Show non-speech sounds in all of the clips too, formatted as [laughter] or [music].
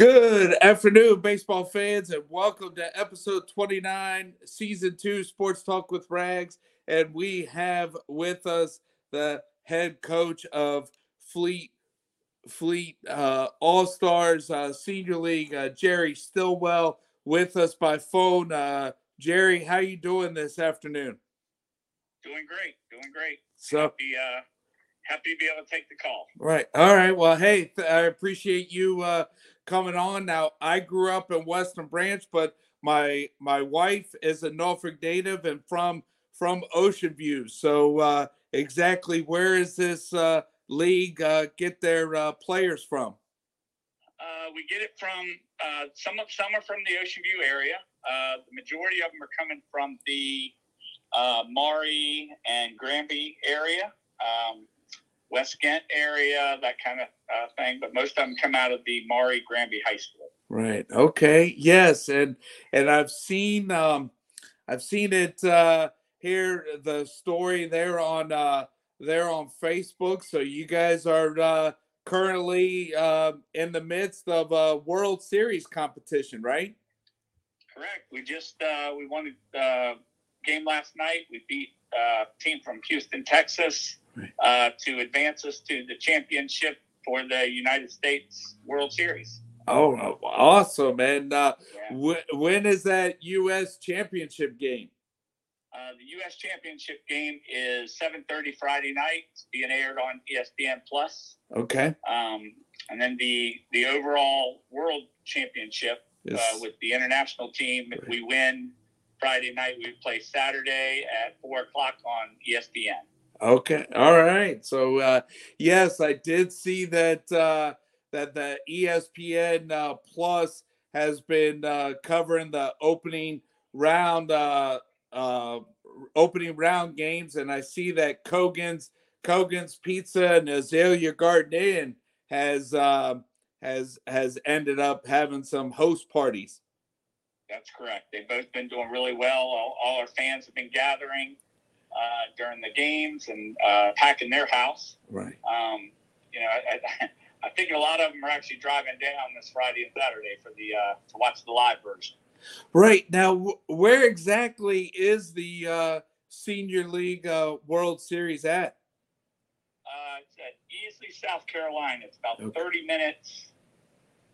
Good afternoon, baseball fans, and welcome to episode 29, season two, Sports Talk with Rags. And we have with us the head coach of Fleet Fleet uh, All Stars uh, Senior League, uh, Jerry Stillwell, with us by phone. Uh, Jerry, how you doing this afternoon? Doing great, doing great. So happy, uh, happy to be able to take the call. Right. All right. Well, hey, th- I appreciate you uh, coming on. Now, I grew up in Western Branch, but my my wife is a Norfolk native and from from Ocean View. So, uh, exactly where is this uh, league uh, get their uh, players from? Uh, we get it from uh, some of some are from the Ocean View area. The majority of them are coming from the uh, Maury and Granby area, um, West Ghent area, that kind of uh, thing. But most of them come out of the Maury Granby High School. Right. Okay. Yes, and and I've seen um, I've seen it uh, here. The story there on uh, there on Facebook. So you guys are uh, currently uh, in the midst of a World Series competition, right? Correct. We just uh, we won a uh, game last night. We beat uh, a team from Houston, Texas. Uh, to advance us to the championship for the United States World Series. Oh, awesome! And uh, Yeah. wh- when is that U.S. Championship game? Uh, the U.S. Championship game is 7:30 Friday night, It's being aired on ESPN Plus. Okay. Um, and then the the overall World Championship uh, with the international team. If we win Friday night, we play Saturday at four o'clock on ESPN. Okay. All right. So uh yes, I did see that uh that the ESPN uh, Plus has been uh covering the opening round uh uh opening round games and I see that Cogan's Cogan's Pizza and Azalea Garden Inn has um has has ended up having some host parties. That's correct. They've both been doing really well. All, all our fans have been gathering uh, during the games and uh, packing their house. Right. Um, you know, I, I, [laughs] I think a lot of them are actually driving down this Friday and Saturday for the uh, to watch the live version. Right. Now where exactly is the uh Senior League uh World Series at? Uh, it's at Easley, South Carolina. It's about Okay. 30 minutes.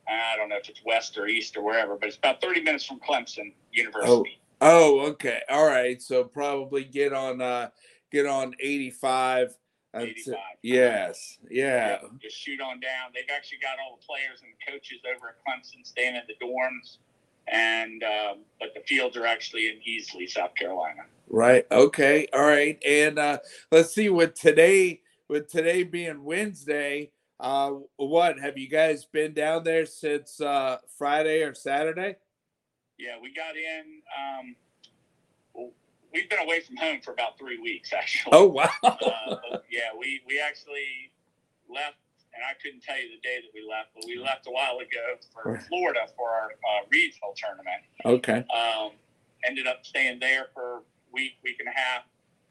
I don't know if it's west or east or wherever, but it's about 30 minutes from Clemson University. Oh, okay. All right. So probably get on uh get on 85. 85. Yes. Yeah. Just shoot on down. They've actually got all the players and the coaches over at Clemson staying at the dorms, and um, but the fields are actually in Easley, South Carolina. Right. Okay. All right. And uh let's see with today with today being Wednesday, uh what have you guys been down there since uh Friday or Saturday? Yeah, we got in. Um, well, we've been away from home for about three weeks, [laughs] actually. Oh wow. uh, yeah, we we actually left, and I couldn't tell you the day that we left, but we left a while ago for Florida for our uh, regional tournament. Okay. Um, ended up staying there for a week, week and a half.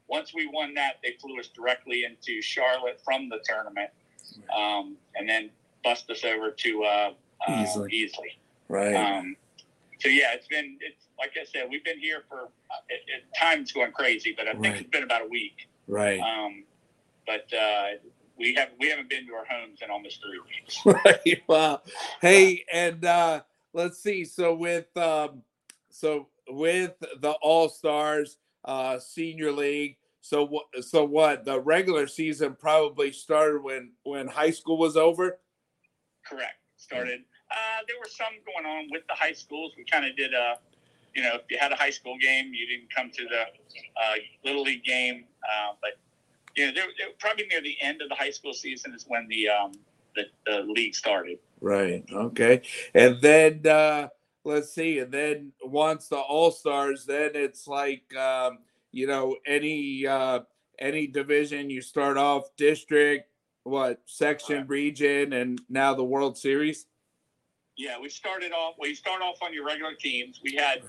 Once we won that, they flew us directly into Charlotte from the tournament, um, and then bussed us over to uh, uh, Easley. Easley. Right. Um, so yeah, it's been it's like I said, we've been here for uh, it, it, time's going crazy, but I think Right. it's been about a week. right. Um, but uh, we have we haven't been to our homes in almost three weeks. [laughs] right. Wow. Hey, and uh let's see. So with um so with the All Stars uh senior league, so what so what the regular season probably started when when high school was over? Correct. Started. Uh, there were some going on with the high schools. We kind of did a, you know, if you had a high school game, you didn't come to the uh, little league game. Uh, but you know, there, there, probably near the end of the high school season is when the um, the, the league started. Right. Okay. And then uh let's see, and then once the All Stars, then it's like um, you know, any uh any division you start off district, what section, region, and now the World Series. Yeah, we started off. Well, you start off on your regular teams. We had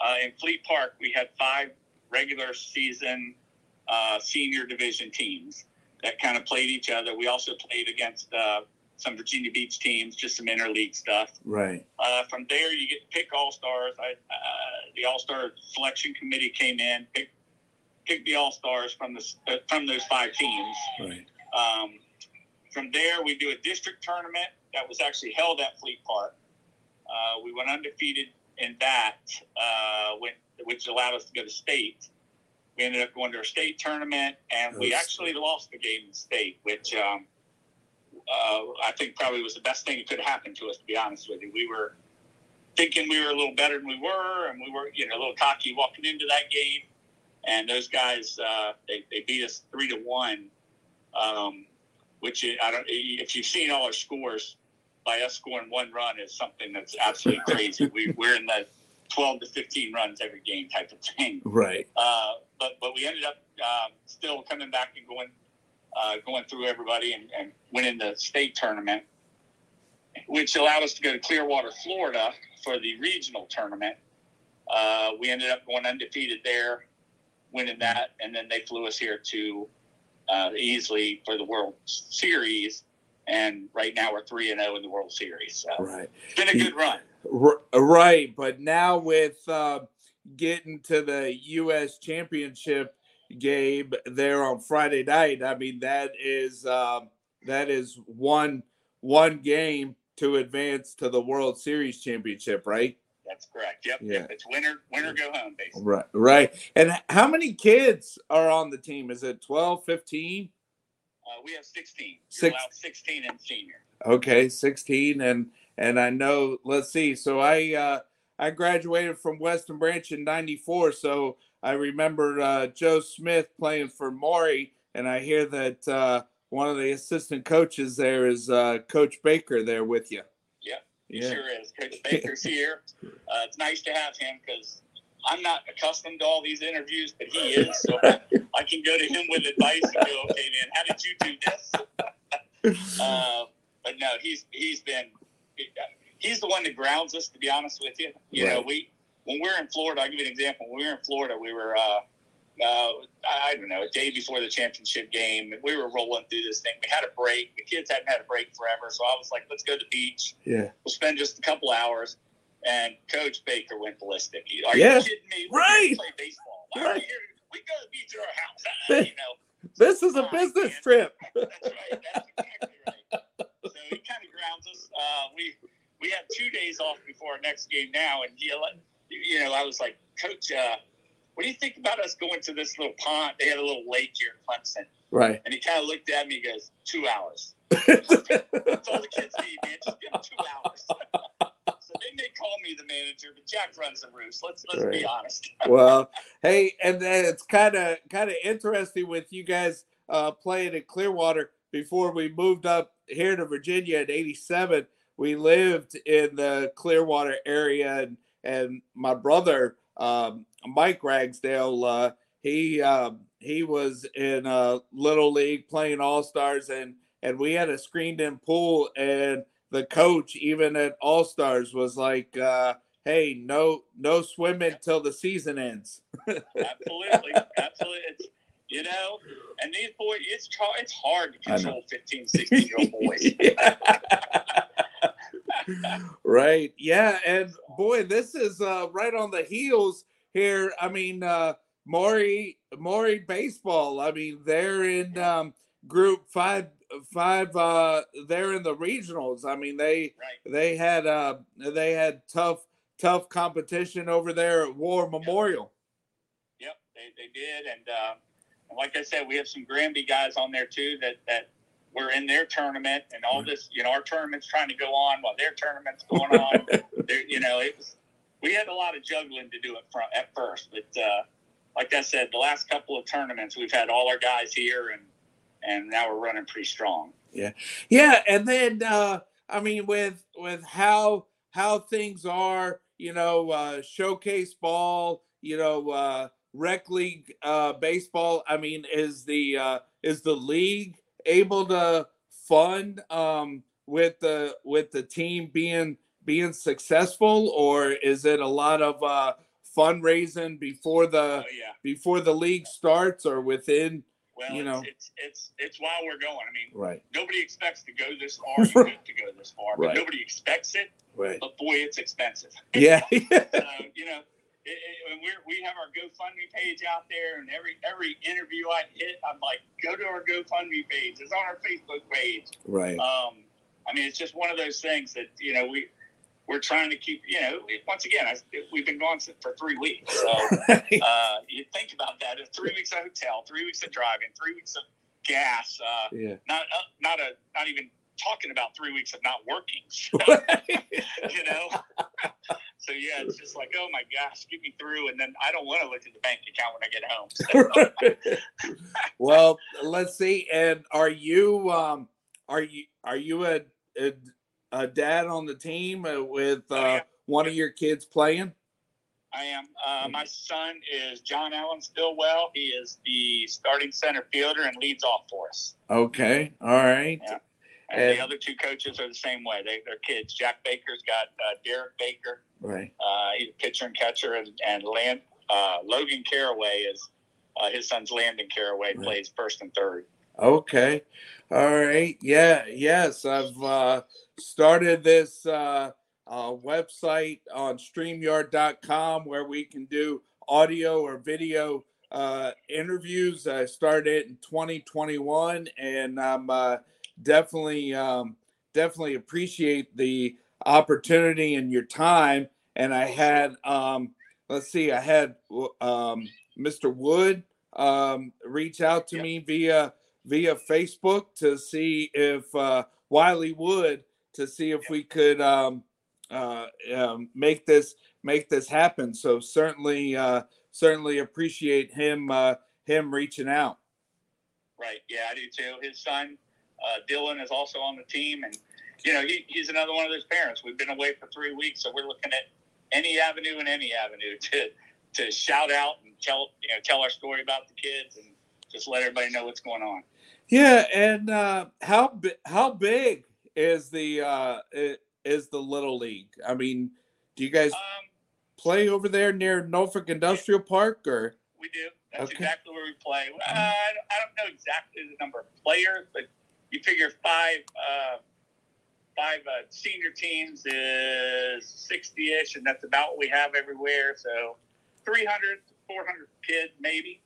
uh, in Fleet Park, we had five regular season uh, senior division teams that kind of played each other. We also played against uh, some Virginia Beach teams, just some interleague stuff. Right. Uh, from there, you get to pick all stars. I uh, the all star selection committee came in, picked pick the all stars from the uh, from those five teams. Right. Um, from there, we do a district tournament that was actually held at Fleet Park. Uh, we went undefeated in that, uh, went, which allowed us to go to state. We ended up going to a state tournament, and we actually lost the game in state, which um, uh, I think probably was the best thing that could happen to us. To be honest with you, we were thinking we were a little better than we were, and we were you know a little cocky walking into that game. And those guys, uh, they, they beat us three to one. Um, which I don't. If you've seen all our scores, by us scoring one run is something that's absolutely crazy. we we're in the twelve to fifteen runs every game type of thing. Right. Uh, but but we ended up um, still coming back and going uh, going through everybody and, and winning the state tournament, which allowed us to go to Clearwater, Florida, for the regional tournament. Uh, we ended up going undefeated there, winning that, and then they flew us here to uh, Easley for the World Series. And right now we're three and zero in the World Series. So right, it's been a good run. Right, but now with uh, getting to the U.S. Championship game there on Friday night, I mean that is uh, that is one one game to advance to the World Series championship, right? That's correct. Yep. Yeah. It's winner, winner go home, basically. Right. Right. And how many kids are on the team? Is it 12, 15? Uh, we have 16. Six, 16 and senior. Okay, 16 and and I know, let's see. So I uh I graduated from Western Branch in 94, so I remember uh, Joe Smith playing for Maury and I hear that uh one of the assistant coaches there is uh, Coach Baker there with you. He yeah. sure is. Coach Baker's here. Uh, it's nice to have him because I'm not accustomed to all these interviews, but he is. So [laughs] I can go to him with advice and go, okay, man, how did you do this? [laughs] uh, but no, he's he's been he's the one that grounds us. To be honest with you, you right. know, we when we're in Florida, I'll give you an example. When we were in Florida, we were uh, uh, I don't know, a day before the championship game. We were rolling through this thing. We had a break. The kids hadn't had a break forever. So I was like, let's go to the beach. Yeah. We'll spend just a couple hours. And Coach Baker went ballistic. Are yeah. you kidding me? We're right. Play baseball. Why right. We go to the beach at our house. [laughs] you know. This is a business man. trip. That's right. That's exactly right. So he kind of grounds us. Uh, we we had two days off before our next game now, and he, you know, I was like, Coach, uh, what do you think about us going to this little pond? They had a little lake here in Clemson. Right. And he kind of looked at me and goes, two hours. That's all the kids need, man. Just give them two hours. [laughs] so they may call me the manager, but Jack runs the roost. Let's let's right. be honest. [laughs] well, hey, and then it's kind of kind of interesting with you guys uh, playing in Clearwater before we moved up here to Virginia in '87. We lived in the Clearwater area, and and my brother um, Mike Ragsdale, uh, he uh, he was in a little league playing all stars, and and we had a screened in pool, and the coach even at all stars was like, uh, "Hey, no no swimming till the season ends." absolutely, absolutely. It's, you know, and these boys, it's it's hard to control 15, 16 year old boys. [laughs] [laughs] right. Yeah. And boy, this is uh, right on the heels here. I mean, uh, Maury, Maury baseball. I mean, they're in um, group five, five, uh, they're in the regionals. I mean, they, right. they had, uh, they had tough, tough competition over there at War Memorial. Yep, they, they did. And, uh, like I said, we have some Granby guys on there too that, that we're in their tournament and all this, you know, our tournament's trying to go on while their tournament's going [laughs] on. you know, it was, we had a lot of juggling to do it from, at first, but uh, like I said, the last couple of tournaments, we've had all our guys here and, and now we're running pretty strong. Yeah. Yeah. And then, uh, I mean, with, with how, how things are, you know, uh, showcase ball, you know, uh, rec league, uh, baseball. I mean, is the, uh, is the league, able to fund um, with the with the team being being successful, or is it a lot of uh, fundraising before the oh, yeah. before the league starts, or within Well, you know, it's, it's, it's it's while we're going. I mean, right, nobody expects to go this far. [laughs] To go this far, but Right. nobody expects it. right. But boy, it's expensive. Yeah, [laughs] [laughs] so you know, it, it, we have our GoFundMe page out there, and every every interview I hit, I'm like, go to our GoFundMe page. It's on our Facebook page. right. Um, I mean, it's just one of those things that you know we we're trying to keep. You know, once again, I, we've been gone for three weeks, so [laughs] uh, you think about that. It's three weeks of hotel, three weeks of driving, three weeks of gas. Uh, yeah. not uh, not a not even talking about three weeks of not working. [laughs] [laughs] So, you know. So yeah, it's just like, oh my gosh, get me through, and then I don't want to look at the bank account when I get home. So, [laughs] well, let's see. And are you um are you are you a a, a dad on the team uh, with uh, Oh, yeah. one of your kids playing? I am. Uh, my son is John Allen Stillwell. He is the starting center fielder and leads off for us. Okay, all right. Yeah. And, And- the other two coaches are the same way. They, they're kids. Jack Baker's got uh, Derek Baker. Right. Uh, he's a pitcher and catcher, and and Land, uh, Logan Caraway is uh, his son's Landon Caraway Right. plays first and third. Okay. All right. Yeah. Yes. I've uh, started this uh, uh, website on StreamYard.com where we can do audio or video uh, interviews. I started it in 2021, and I'm uh, definitely um, definitely appreciate the opportunity and your time. And I had um, let's see, I had um, Mr. Wood um, reach out to Yep. me via via Facebook to see if uh, Wiley Wood to see if we could um, uh, um, make this make this happen. So certainly uh, certainly appreciate him uh, him reaching out. Right. Yeah, I do too. His son, uh, Dylan, is also on the team, and you know he, he's another one of those parents. We've been away for three weeks, so we're looking at any avenue and any avenue to to shout out and tell you know tell our story about the kids and just let everybody know what's going on. Yeah, and uh, how how big is the uh, is the little league? I mean, do you guys Um, play over there near Norfolk Industrial Park or? we do. That's Okay. exactly where we play. Uh, I don't know exactly the number of players, but you figure five uh, five uh, senior teams is 60-ish, and that's about what we have everywhere. So 300, 400 kids maybe.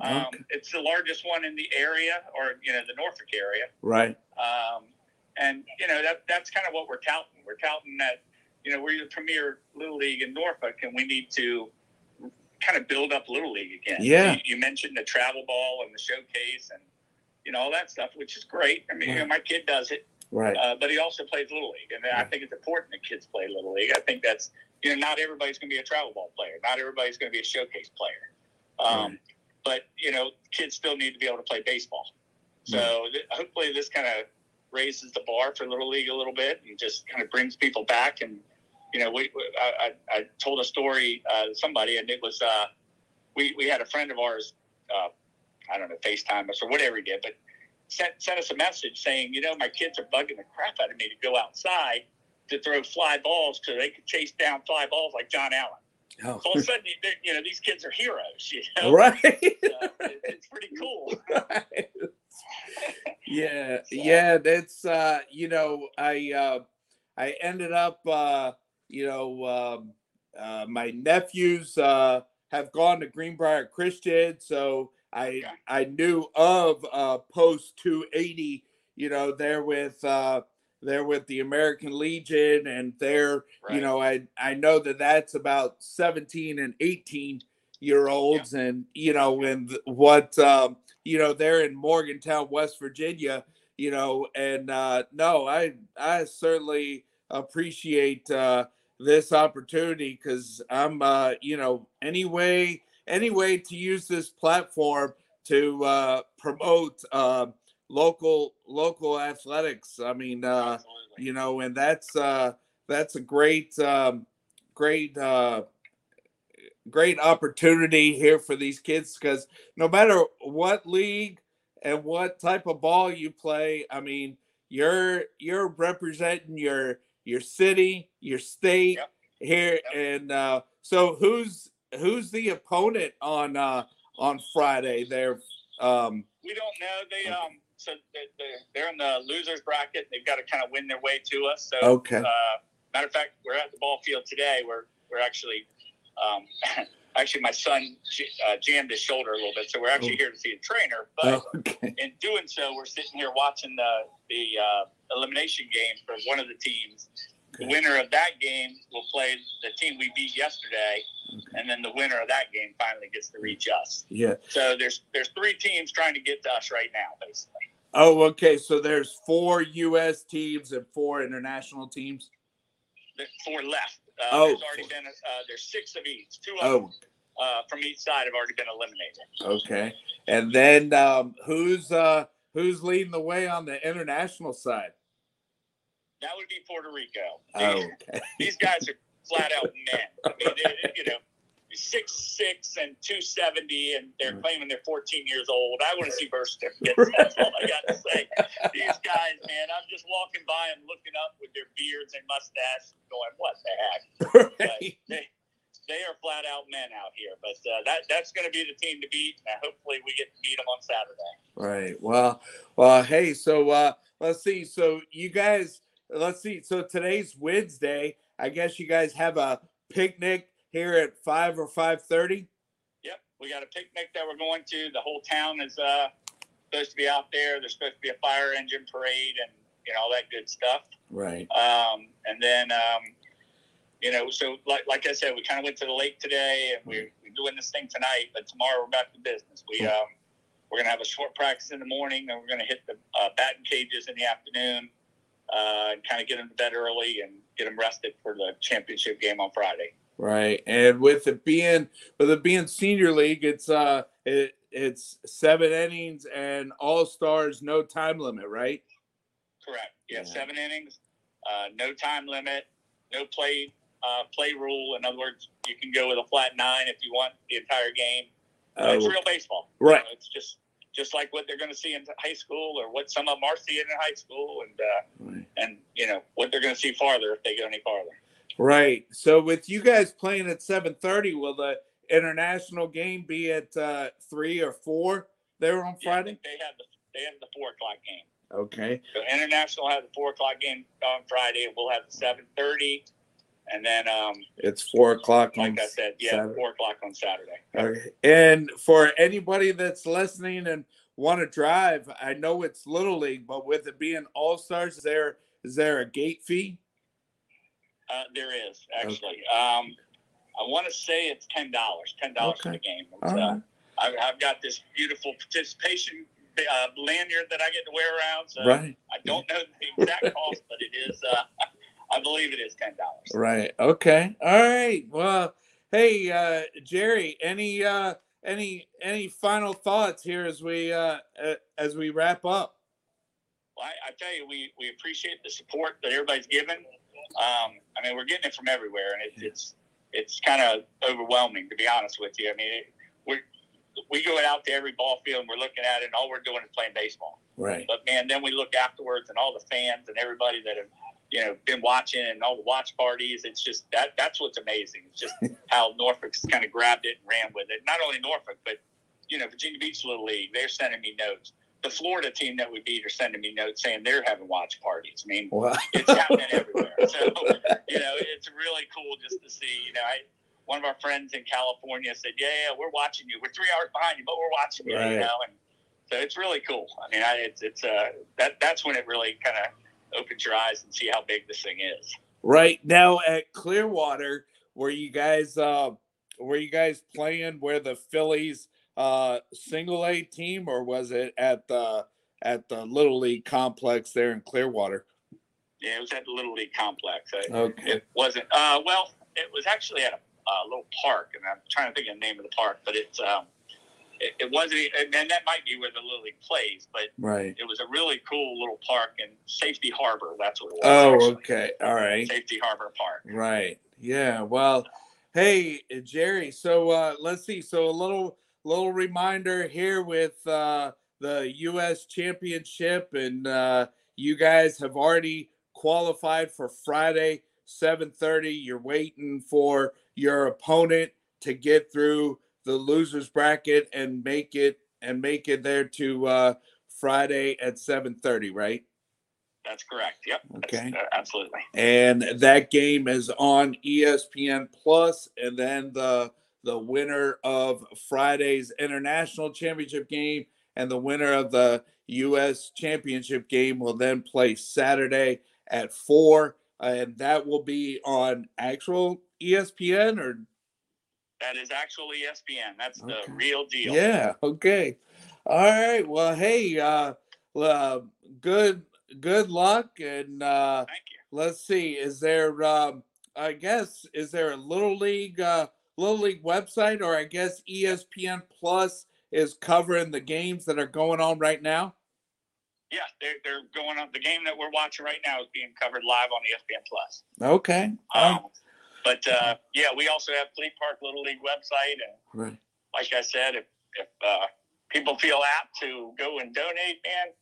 Um, Okay. It's the largest one in the area, or you know, the Norfolk area. Right. Um, and you know that that's kind of what we're touting. We're touting that you know we're the premier little league in Norfolk, and we need to kind of build up little league again. Yeah. You, you mentioned the travel ball and the showcase, and you know all that stuff, which is great. I mean, you know, my kid does it, Right. uh, but he also plays little league, and I think it's important that kids play little league. I think that's you know not everybody's going to be a travel ball player, not everybody's going to be a showcase player, um, Right. but you know kids still need to be able to play baseball. So th- hopefully this kind of raises the bar for little league a little bit and just kind of brings people back. And you know, we, we I, I, I told a story uh, to somebody, and it was uh, we we had a friend of ours, uh, I don't know, FaceTime us or whatever he did, but sent sent us a message saying, you know, my kids are bugging the crap out of me to go outside to throw fly balls because they could chase down fly balls like John Allen. Oh. All of a sudden, you- know, these kids are heroes. You know, right. So it's pretty cool. [laughs] yeah So- yeah that's uh you know i uh i ended up uh you know um uh my nephews uh have gone to greenbrier christian so i Yeah. i knew of uh post 280 you know they're with uh they're with the american legion and they're you know i i know that that's about 17 and 18 year olds and you know and what um you know they're in morgantown west virginia you know and uh no i i certainly appreciate uh this opportunity because i'm uh you know anyway any way to use this platform to uh promote uh local local athletics. I mean uh you know and that's uh that's a great um great uh great opportunity here for these kids because no matter what league and what type of ball you play i mean you're you're representing your your city your state Yep. here and uh so who's who's the opponent on uh on friday there um we don't know. They um, so they, are in the losers bracket. They've got to kind of win their way to us. So okay. Uh, matter of fact, we're at the ball field today. We're we're actually um, [laughs] actually my son uh, jammed his shoulder a little bit, so we're actually oh. here to see a trainer. But okay. in doing so, we're sitting here watching the the uh, elimination game for one of the teams. Okay. The winner of that game will play the team we beat yesterday, okay. and then the winner of that game finally gets to reach us. Yeah. So there's there's three teams trying to get to us right now, basically. Oh, okay. So there's four U.S. teams and four international teams. There's four left. Uh, oh, there's already been uh, there's six of each. Two of oh. them uh, from each side have already been eliminated. Okay, and then um, who's uh, who's leading the way on the international side? That would be Puerto Rico. Oh, okay. [laughs] These guys are flat out men. I mean, they, you know, six six and two seventy, and they're claiming they're fourteen years old. I want to see birth certificates. That's all I got to say. These guys, man, I'm just walking by and looking up with their beards and mustaches, going, "What the heck?" Right. They, they are flat out men out here. But uh, that that's going to be the team to beat, and hopefully we get to beat them on Saturday. Right. Well, well, hey, so uh, let's see. So you guys, let's see. So today's Wednesday. I guess you guys have a picnic here at five or five thirty. Yep, we got a picnic that we're going to. The whole town is uh, supposed to be out there. There's supposed to be a fire engine parade and you know all that good stuff. Right. Um, and then um, you know, so like like I said, we kind of went to the lake today, and we're, we're doing this thing tonight. But tomorrow we're back to business. We um, we're gonna have a short practice in the morning, and we're gonna hit the uh, batting cages in the afternoon, uh, and kind of get them to bed early and get them rested for the championship game on Friday. Right, and with it being with it being senior league, it's uh it, it's seven innings and all stars, no time limit, right? Correct. Yeah, yeah. seven innings, uh, no time limit, no play uh, play rule. In other words, you can go with a flat nine if you want the entire game. Uh, it's real baseball, right? You know, it's just just like what they're going to see in high school, or what some of them are seeing in high school, and uh, right. and you know what they're going to see farther if they go any farther. Right. So with you guys playing at seven thirty, will the international game be at uh, three or four there on Friday? Yeah, they have the they have the four o'clock game. Okay. So international have the four o'clock game on Friday. And we'll have the seven thirty, and then um, it's four o'clock. Like I said, yeah, Saturday. four o'clock on Saturday. Okay. And for anybody that's listening and want to drive, I know it's little league, but with it being all stars, is there is there a gate fee? Uh, there is actually. Okay. Um, I want to say it's ten dollars. Ten dollars okay. for the game. Uh, I, have got this beautiful participation uh, lanyard that I get to wear around. So right. I don't know the exact cost, but it is. [laughs] I believe it is ten dollars. Right. Okay. All right. Well, hey, uh, Jerry, any uh, any any final thoughts here as we uh, as we wrap up? Well, I, I tell you, we we appreciate the support that everybody's given. Um, I mean, we're getting it from everywhere, and it, it's it's kind of overwhelming to be honest with you. I mean, we we go out to every ball field and we're looking at it, and all we're doing is playing baseball. Right. But man, then we look afterwards, and all the fans and everybody that have you know been watching and all the watch parties. It's just that that's what's amazing. It's just [laughs] how Norfolk's kind of grabbed it and ran with it. Not only Norfolk, but you know Virginia Beach Little League. They're sending me notes the Florida team that we beat are sending me notes saying they're having watch parties. I mean, wow. it's happening everywhere. So, you know, it's really cool just to see, you know, I, one of our friends in California said, yeah, yeah, we're watching you. We're three hours behind you, but we're watching you, right. you know, and so it's really cool. I mean, I, it's, it's, uh, that, that's when it really kind of opens your eyes and see how big this thing is. Right now at Clearwater, were you guys, uh, were you guys playing where the Phillies uh, single A team, or was it at the at the Little League complex there in Clearwater? Yeah, it was at the Little League complex. okay. It wasn't. Uh, well, it was actually at a, a, little park, and I'm trying to think of the name of the park, but it's. Um, it, it wasn't, and that might be where the Lily plays, but right. it was a really cool little park in Safety Harbor. That's what it was. Oh, actually. okay, all right. Safety Harbor Park. Right. Yeah. Well, hey, Jerry. So uh, let's see. So a little little reminder here with uh, the U.S. Championship, and uh, you guys have already qualified for Friday, 7:30. You're waiting for your opponent to get through the losers bracket and make it and make it there to uh, Friday at seven thirty, right? That's correct. Yep. Okay. Uh, absolutely. And that game is on ESPN Plus, and then the the winner of Friday's international championship game and the winner of the U.S. championship game will then play Saturday at four, and that will be on actual ESPN or that is actually ESPN. That's okay. the real deal. Yeah. Okay. All right. Well, hey, uh, uh good good luck and uh Thank you. let's see is there um i guess is there a little league uh little league website or i guess espn plus is covering the games that are going on right now Yeah, they're, they're going on. The game that we're watching right now is being covered live on ESPN Plus. okay um, Um, but uh, yeah, we also have Fleet Park Little League website, and right. like I said, if if uh, people feel apt to go and donate, man,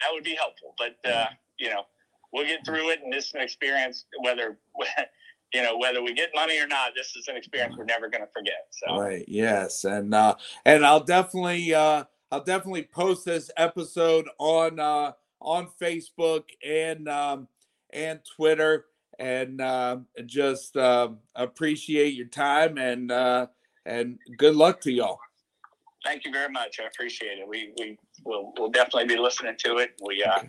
that would be helpful. But uh, you know, we'll get through it, and this is an experience. Whether [laughs] you know whether we get money or not, this is an experience we're never going to forget. So Right. Yes. And uh and I'll definitely uh I'll definitely post this episode on uh on Facebook and um and Twitter and uh, just uh, appreciate your time and uh and good luck to y'all. thank you very much. I appreciate it. We we will we'll definitely be listening to it. We uh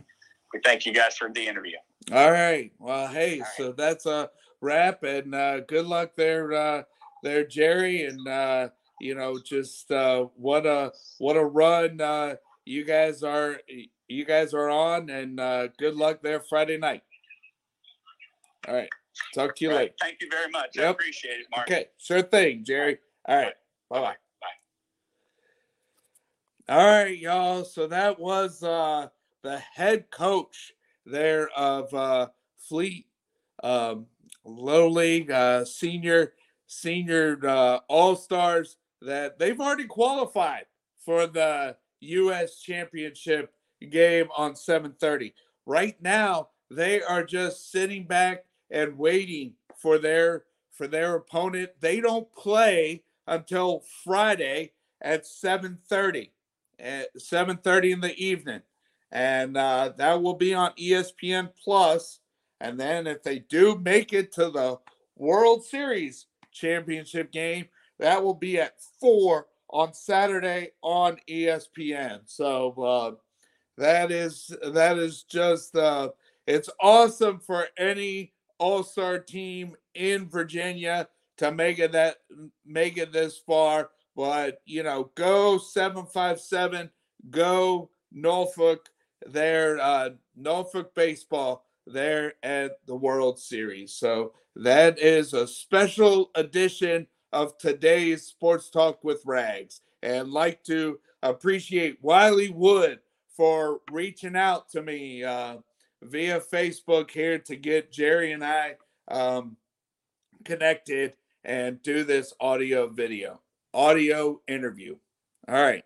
we thank you guys for the interview. All right. Well, hey, right. so that's a wrap and uh good luck there uh there Jerry and uh you know just uh what a what a run uh you guys are you guys are on and uh good luck there Friday night. All right. Talk to you right. later. Thank you very much. I appreciate it, Mark. Okay, sure thing, Jerry. All right. Bye bye. Bye. All right, y'all. So that was uh the head coach there of uh Fleet um Little League uh senior senior uh all stars that they've already qualified for the US championship game on 730. Right now, they are just sitting back and waiting for their for their opponent. They don't play until Friday at 730 at 7:30 in the evening, and uh, that will be on ESPN Plus. And then if they do make it to the World Series championship game, that will be at four on Saturday on ESPN. So uh, that is that is just uh, it's awesome for any All Star team in Virginia to make it that make it this far. But you know, go seven five seven, go Norfolk. There, uh, Norfolk baseball there at the World Series. So that is a special edition of today's Sports Talk with Rags, and like to appreciate Wiley Wood for reaching out to me uh, via Facebook here to get Jerry and I um, connected and do this audio video audio interview. All right.